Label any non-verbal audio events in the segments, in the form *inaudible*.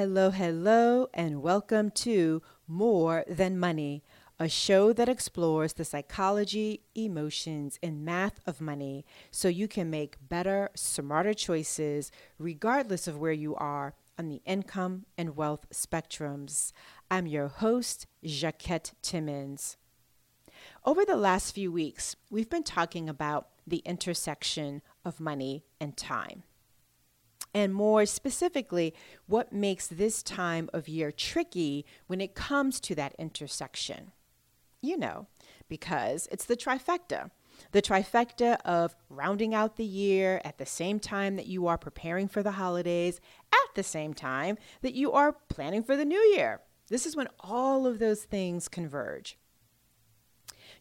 Hello, hello, and welcome to More Than Money, a show that explores the psychology, emotions, and math of money so you can make better, smarter choices regardless of where you are on the income and wealth spectrums. I'm your host, Jacquette Timmons. Over the last few weeks, we've been talking about the intersection of money and time. And more specifically, what makes this time of year tricky when it comes to that intersection. You know, because it's the trifecta. The trifecta of rounding out the year at the same time that you are preparing for the holidays, at the same time that you are planning for the new year. This is when all of those things converge.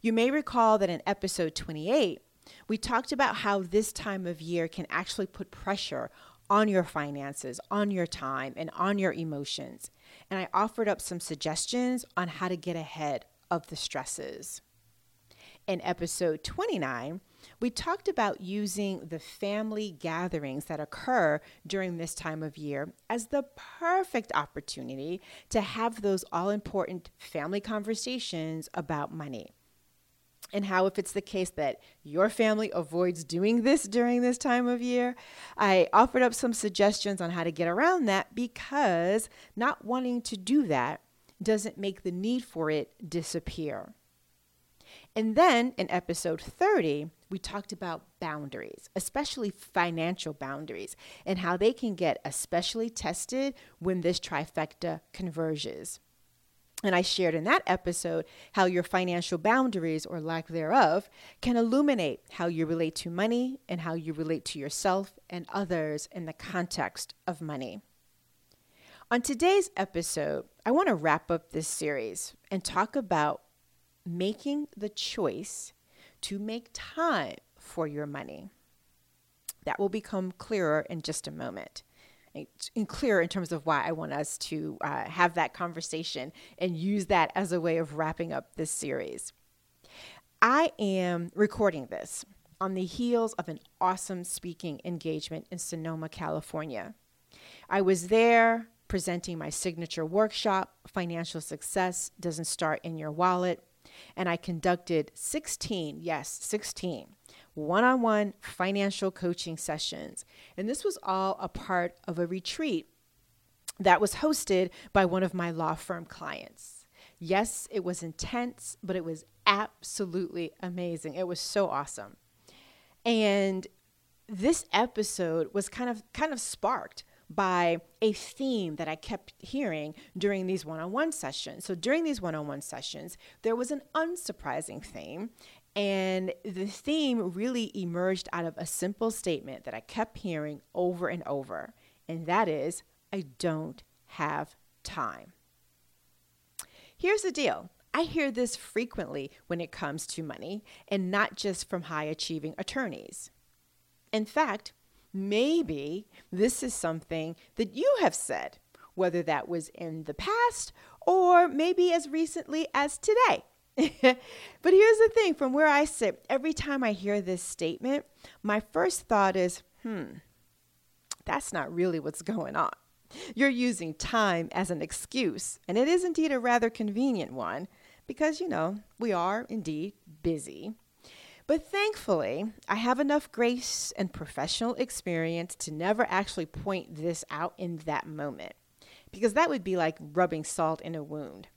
You may recall that in episode 28, we talked about how this time of year can actually put pressure on your finances, on your time, and on your emotions. And I offered up some suggestions on how to get ahead of the stresses. In episode 29, we talked about using the family gatherings that occur during this time of year as the perfect opportunity to have those all important family conversations about money and how if it's the case that your family avoids doing this during this time of year, I offered up some suggestions on how to get around that because not wanting to do that doesn't make the need for it disappear. And then in episode 30, we talked about boundaries, especially financial boundaries, and how they can get especially tested when this trifecta converges. And I shared in that episode how your financial boundaries or lack thereof can illuminate how you relate to money and how you relate to yourself and others in the context of money. On today's episode, I want to wrap up this series and talk about making the choice to make time for your money. That will become clearer in just a moment and clear in terms of why I want us to uh, have that conversation and use that as a way of wrapping up this series. I am recording this on the heels of an awesome speaking engagement in Sonoma, California. I was there presenting my signature workshop, Financial Success Doesn't Start in Your Wallet, and I conducted 16, yes, 16 one on one financial coaching sessions. And this was all a part of a retreat that was hosted by one of my law firm clients. Yes, it was intense, but it was absolutely amazing. It was so awesome. And this episode was kind of kind of sparked by a theme that I kept hearing during these one on one sessions. So, during these one on one sessions, there was an unsurprising theme, and the theme really emerged out of a simple statement that I kept hearing over and over, and that is, I don't have time. Here's the deal I hear this frequently when it comes to money, and not just from high achieving attorneys. In fact, maybe this is something that you have said, whether that was in the past or maybe as recently as today. *laughs* but here's the thing from where I sit, every time I hear this statement, my first thought is, hmm, that's not really what's going on. You're using time as an excuse, and it is indeed a rather convenient one because, you know, we are indeed busy. But thankfully, I have enough grace and professional experience to never actually point this out in that moment because that would be like rubbing salt in a wound.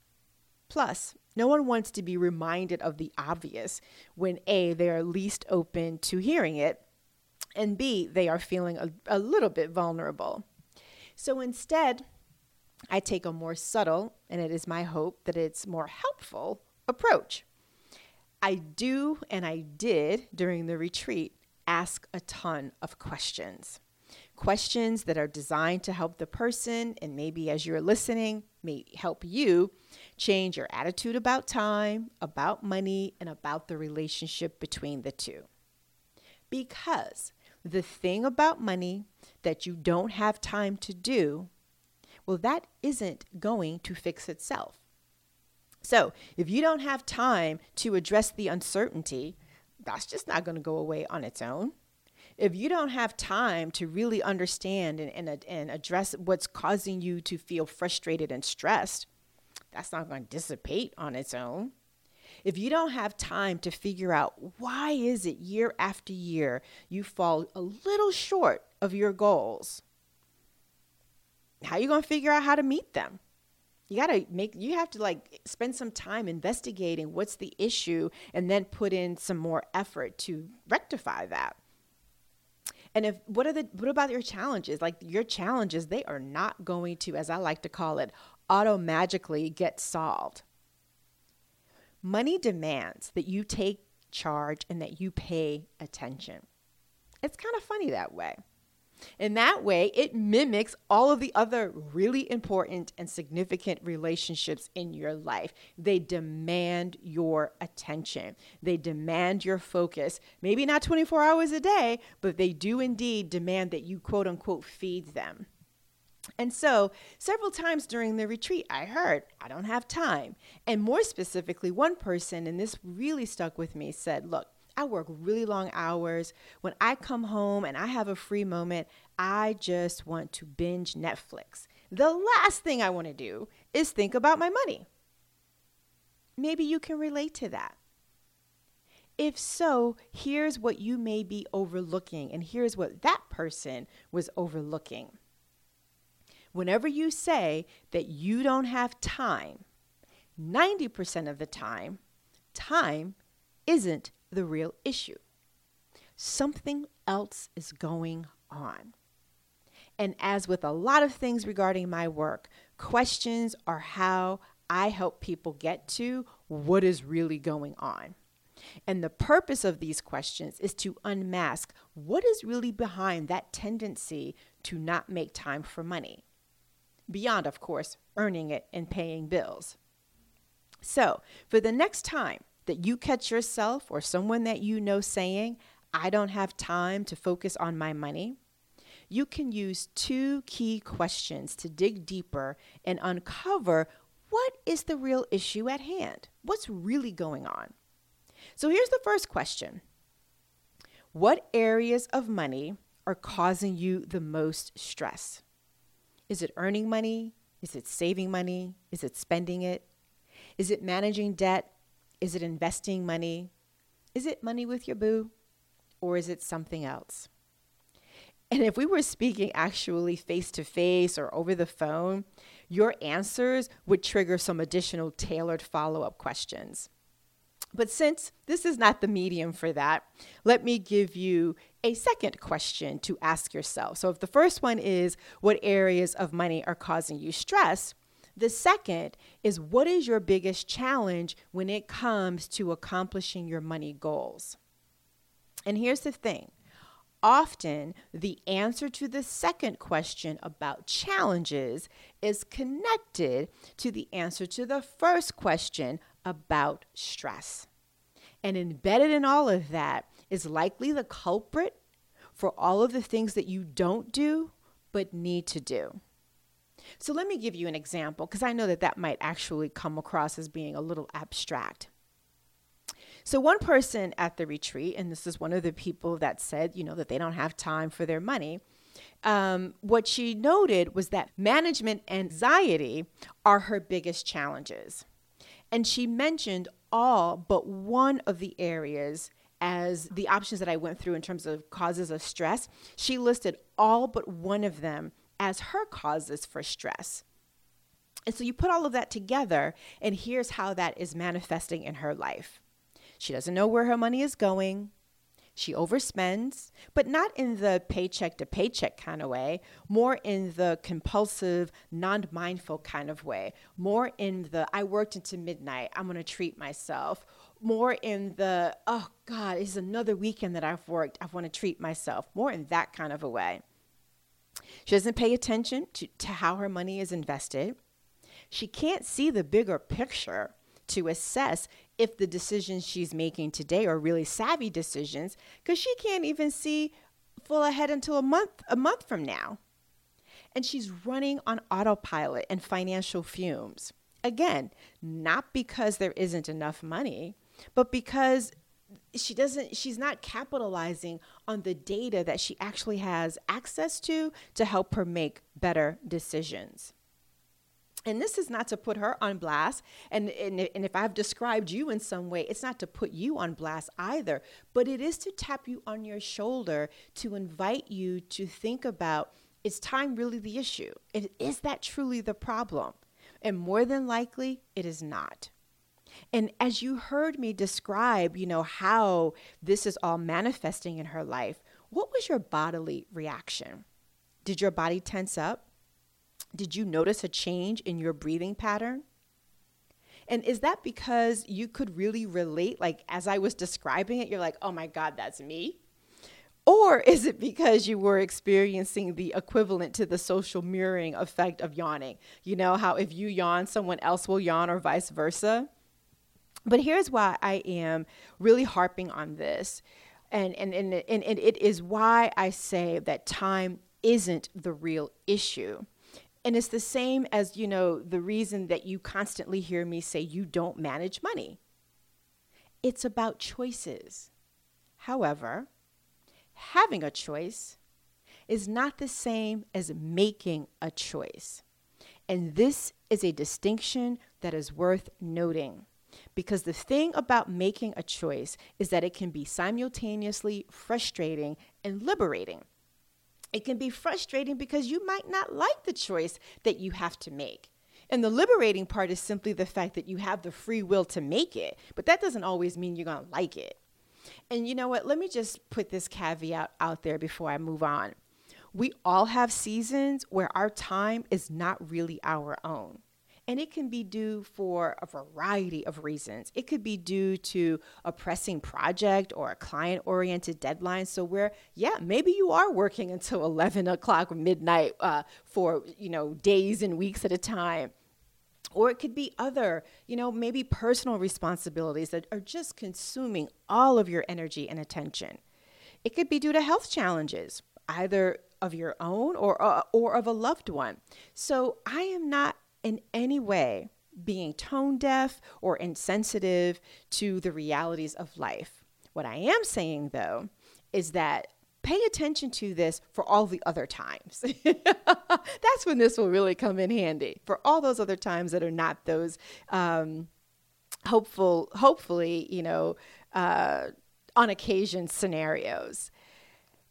Plus, no one wants to be reminded of the obvious when A, they are least open to hearing it, and B, they are feeling a, a little bit vulnerable. So instead, I take a more subtle, and it is my hope that it's more helpful approach. I do and I did during the retreat ask a ton of questions. Questions that are designed to help the person, and maybe as you're listening, may help you change your attitude about time, about money, and about the relationship between the two. Because the thing about money that you don't have time to do, well, that isn't going to fix itself. So, if you don't have time to address the uncertainty, that's just not going to go away on its own. If you don't have time to really understand and, and, and address what's causing you to feel frustrated and stressed, that's not going to dissipate on its own. If you don't have time to figure out why is it year after year you fall a little short of your goals, how are you going to figure out how to meet them? You got to make you have to like spend some time investigating what's the issue and then put in some more effort to rectify that. And if what are the what about your challenges? Like your challenges, they are not going to, as I like to call it, auto magically get solved. Money demands that you take charge and that you pay attention. It's kind of funny that way. In that way, it mimics all of the other really important and significant relationships in your life. They demand your attention, they demand your focus. Maybe not 24 hours a day, but they do indeed demand that you quote unquote feed them. And so, several times during the retreat, I heard, I don't have time. And more specifically, one person, and this really stuck with me, said, Look, I work really long hours. When I come home and I have a free moment, I just want to binge Netflix. The last thing I want to do is think about my money. Maybe you can relate to that. If so, here's what you may be overlooking, and here's what that person was overlooking. Whenever you say that you don't have time, 90% of the time, time isn't the real issue. Something else is going on. And as with a lot of things regarding my work, questions are how I help people get to what is really going on. And the purpose of these questions is to unmask what is really behind that tendency to not make time for money, beyond, of course, earning it and paying bills. So, for the next time that you catch yourself or someone that you know saying, I don't have time to focus on my money, you can use two key questions to dig deeper and uncover what is the real issue at hand? What's really going on? So here's the first question What areas of money are causing you the most stress? Is it earning money? Is it saving money? Is it spending it? Is it managing debt? Is it investing money? Is it money with your boo? Or is it something else? And if we were speaking actually face to face or over the phone, your answers would trigger some additional tailored follow up questions. But since this is not the medium for that, let me give you a second question to ask yourself. So, if the first one is what areas of money are causing you stress, the second is what is your biggest challenge when it comes to accomplishing your money goals? And here's the thing often the answer to the second question about challenges is connected to the answer to the first question about stress. And embedded in all of that is likely the culprit for all of the things that you don't do but need to do. So let me give you an example because I know that that might actually come across as being a little abstract. So, one person at the retreat, and this is one of the people that said, you know, that they don't have time for their money. Um, what she noted was that management anxiety are her biggest challenges. And she mentioned all but one of the areas as the options that I went through in terms of causes of stress. She listed all but one of them as her causes for stress. And so you put all of that together, and here's how that is manifesting in her life. She doesn't know where her money is going. She overspends, but not in the paycheck to paycheck kind of way, more in the compulsive, non mindful kind of way, more in the I worked into midnight, I'm to treat myself, more in the oh God, it's another weekend that I've worked, I want to treat myself, more in that kind of a way. She doesn't pay attention to, to how her money is invested. She can't see the bigger picture to assess if the decisions she's making today are really savvy decisions because she can't even see full ahead until a month a month from now. And she's running on autopilot and financial fumes. Again, not because there isn't enough money, but because she doesn't she's not capitalizing on the data that she actually has access to to help her make better decisions and this is not to put her on blast. And, and, and if I've described you in some way, it's not to put you on blast either, but it is to tap you on your shoulder to invite you to think about is time really the issue? Is that truly the problem? And more than likely, it is not. And as you heard me describe, you know, how this is all manifesting in her life, what was your bodily reaction? Did your body tense up? Did you notice a change in your breathing pattern? And is that because you could really relate? Like, as I was describing it, you're like, oh my God, that's me? Or is it because you were experiencing the equivalent to the social mirroring effect of yawning? You know, how if you yawn, someone else will yawn, or vice versa? But here's why I am really harping on this. And, and, and, and, and it is why I say that time isn't the real issue. And it's the same as, you know, the reason that you constantly hear me say you don't manage money. It's about choices. However, having a choice is not the same as making a choice. And this is a distinction that is worth noting. Because the thing about making a choice is that it can be simultaneously frustrating and liberating. It can be frustrating because you might not like the choice that you have to make. And the liberating part is simply the fact that you have the free will to make it, but that doesn't always mean you're going to like it. And you know what? Let me just put this caveat out there before I move on. We all have seasons where our time is not really our own. And it can be due for a variety of reasons. It could be due to a pressing project or a client oriented deadline. So, where, yeah, maybe you are working until *laughs* 11 o'clock or midnight uh, for, you know, days and weeks at a time. Or it could be other, you know, maybe personal responsibilities that are just consuming all of your energy and attention. It could be due to health challenges, either of your own or, uh, or of a loved one. So I am not in any way being tone deaf or insensitive to the realities of life. What I am saying, though, is that pay attention to this for all the other times. *laughs* That's when this will really come in handy for all those other times that are not those um, hopeful, hopefully, you know, uh, on occasion scenarios.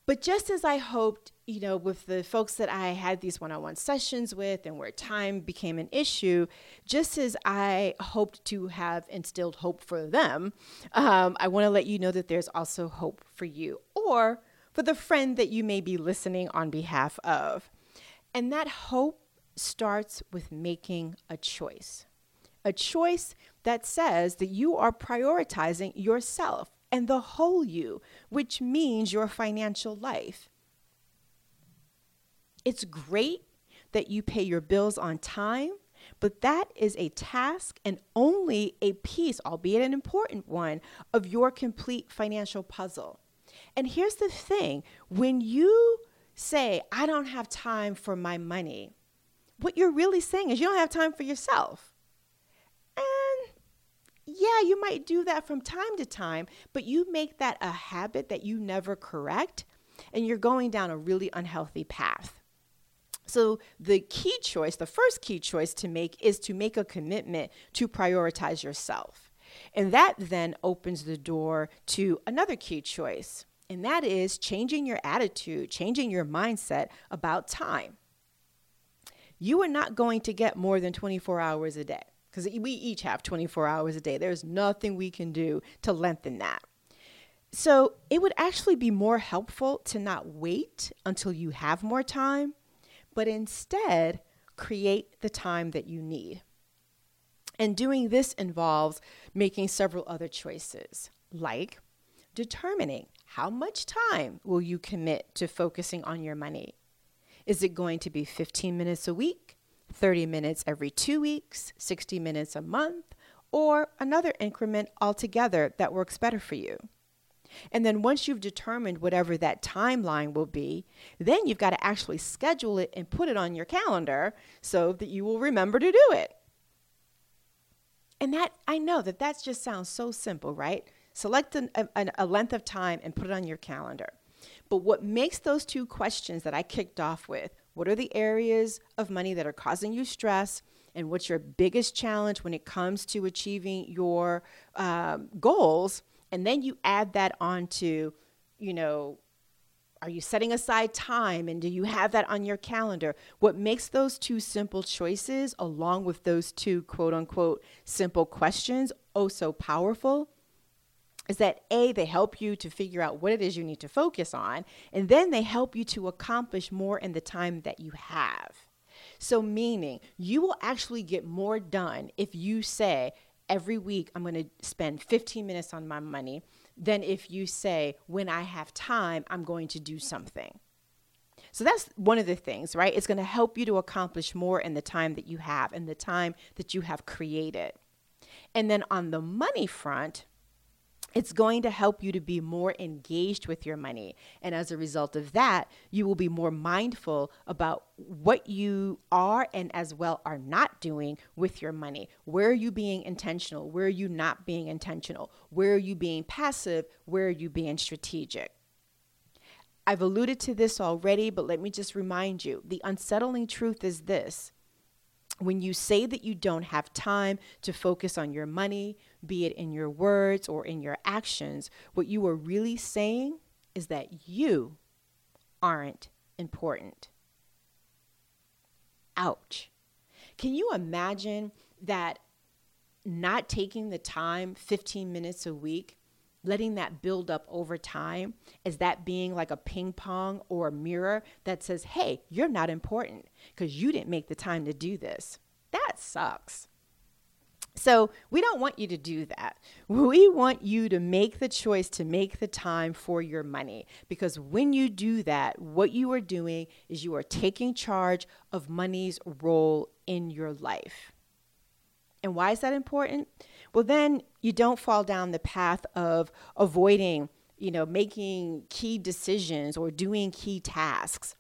But just as I hoped, you know, with the folks that I had these one on one sessions with and where time became an issue, just as I hoped to have instilled hope for them, um, I want to let you know that there's also hope for you or for the friend that you may be listening on behalf of. And that hope starts with making a choice. A choice that says that you are prioritizing yourself and the whole you, which means your financial life. It's great that you pay your bills on time, but that is a task and only a piece, albeit an important one, of your complete financial puzzle. And here's the thing when you say, I don't have time for my money, what you're really saying is you don't have time for yourself yeah, you might do that from time to time, but you make that a habit that you never correct, and you're going down a really unhealthy path. So, the key choice, the first key choice to make is to make a commitment to prioritize yourself. And that then opens the door to another key choice, and that is changing your attitude, changing your mindset about time. You are not going to get more than 24 hours a day because we each have 24 hours a day. There's nothing we can do to lengthen that. So it would actually be more helpful to not wait until you have more time, but instead create the time that you need. And doing this involves making several other choices, like determining how much time will you commit to focusing on your money. Is it going to be 15 minutes a week, 30 minutes every two weeks, 60 minutes a month, or another increment altogether that works better for you. And then once you've determined whatever that timeline will be, then you've got to actually schedule it and put it on your calendar so that you will remember to do it. And that I know that that just sounds so simple, right? Select an, a, a length of time and put it on your calendar. But what makes those two questions that I kicked off with what are the areas of money that are causing you stress? And what's your biggest challenge when it comes to achieving your um, goals? And then you add that onto, you know, are you setting aside time and do you have that on your calendar? What makes those two simple choices, along with those two quote unquote simple questions, oh so powerful? Is that A, they help you to figure out what it is you need to focus on, and then they help you to accomplish more in the time that you have. So, meaning you will actually get more done if you say, every week I'm going to spend 15 minutes on my money than if you say, when I have time, I'm going to do something. So that's one of the things, right? It's going to help you to accomplish more in the time that you have and the time that you have created. And then on the money front, it's going to help you to be more engaged with your money. And as a result of that, you will be more mindful about what you are and as well are not doing with your money. Where are you being intentional? Where are you not being intentional? Where are you being passive? Where are you being strategic? I've alluded to this already, but let me just remind you the unsettling truth is this when you say that you don't have time to focus on your money, be it in your words or in your actions, what you are really saying is that you aren't important. Ouch. Can you imagine that not taking the time 15 minutes a week letting that build up over time is that being like a ping pong or a mirror that says, hey, you're not important because you didn't make the time to do this. That sucks. So, we don't want you to do that. We want you to make the choice to make the time for your money because when you do that, what you are doing is you are taking charge of money's role in your life. And why is that important? Well, then you don't fall down the path of avoiding, you know, making key decisions or doing key tasks.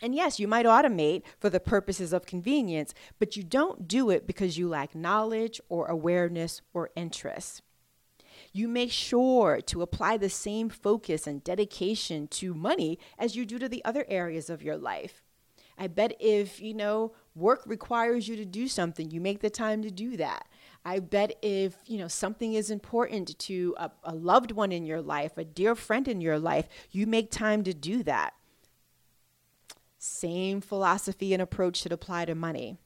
And yes, you might automate for the purposes of convenience, but you don't do it because you lack knowledge or awareness or interest. You make sure to apply the same focus and dedication to money as you do to the other areas of your life. I bet if, you know, work requires you to do something, you make the time to do that. I bet if, you know, something is important to a, a loved one in your life, a dear friend in your life, you make time to do that. Same philosophy and approach should apply to money.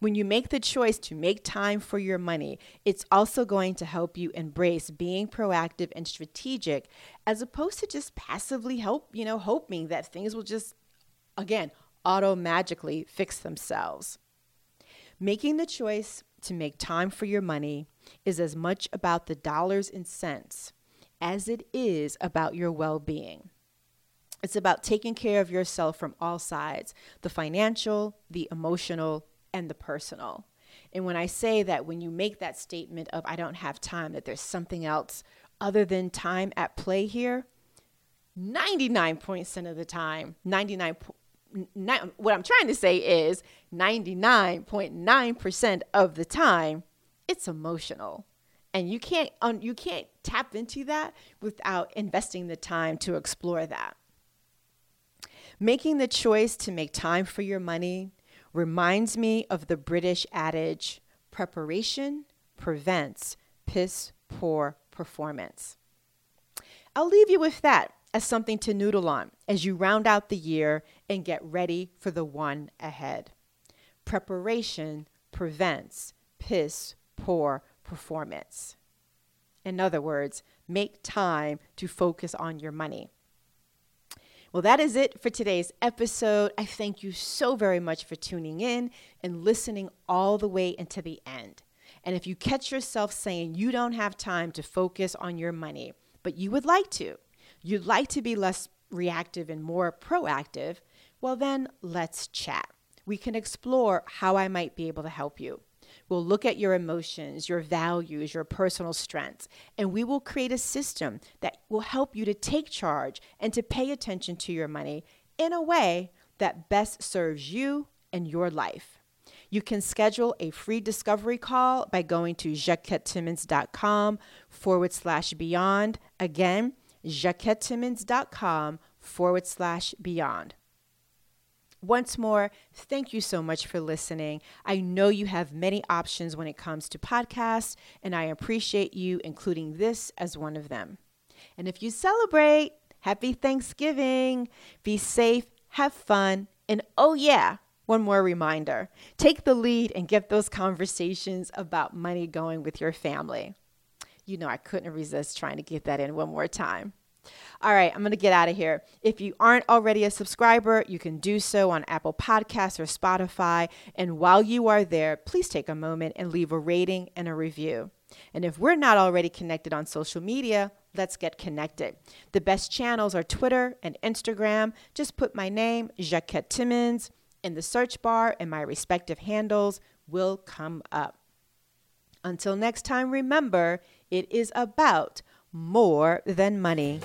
When you make the choice to make time for your money, it's also going to help you embrace being proactive and strategic as opposed to just passively help, you know, hoping that things will just again auto magically fix themselves. Making the choice to make time for your money is as much about the dollars and cents as it is about your well being. It's about taking care of yourself from all sides the financial, the emotional, and the personal. And when I say that, when you make that statement of, I don't have time, that there's something else other than time at play here, 99% of the time, 99 what I'm trying to say is 99.9% of the time it's emotional. And you can't um, you can't tap into that without investing the time to explore that. Making the choice to make time for your money reminds me of the British adage preparation prevents piss poor performance. I'll leave you with that as something to noodle on as you round out the year and get ready for the one ahead. Preparation prevents piss poor performance. In other words, make time to focus on your money. Well, that is it for today's episode. I thank you so very much for tuning in and listening all the way into the end. And if you catch yourself saying you don't have time to focus on your money, but you would like to, you'd like to be less reactive and more proactive, well, then let's chat. We can explore how I might be able to help you. We'll look at your emotions, your values, your personal strengths, and we will create a system that will help you to take charge and to pay attention to your money in a way that best serves you and your life. You can schedule a free discovery call by going to jacquettetimmons.com forward slash beyond. Again, jacquettetimmons.com forward slash beyond. Once more, thank you so much for listening. I know you have many options when it comes to podcasts, and I appreciate you including this as one of them. And if you celebrate, happy Thanksgiving. Be safe, have fun, and oh, yeah, one more reminder take the lead and get those conversations about money going with your family. You know, I couldn't resist trying to get that in one more time. All right, I'm going to get out of here. If you aren't already a subscriber, you can do so on Apple Podcasts or Spotify. And while you are there, please take a moment and leave a rating and a review. And if we're not already connected on social media, let's get connected. The best channels are Twitter and Instagram. Just put my name, Jacquette Timmons, in the search bar, and my respective handles will come up. Until next time, remember, it is about more than money.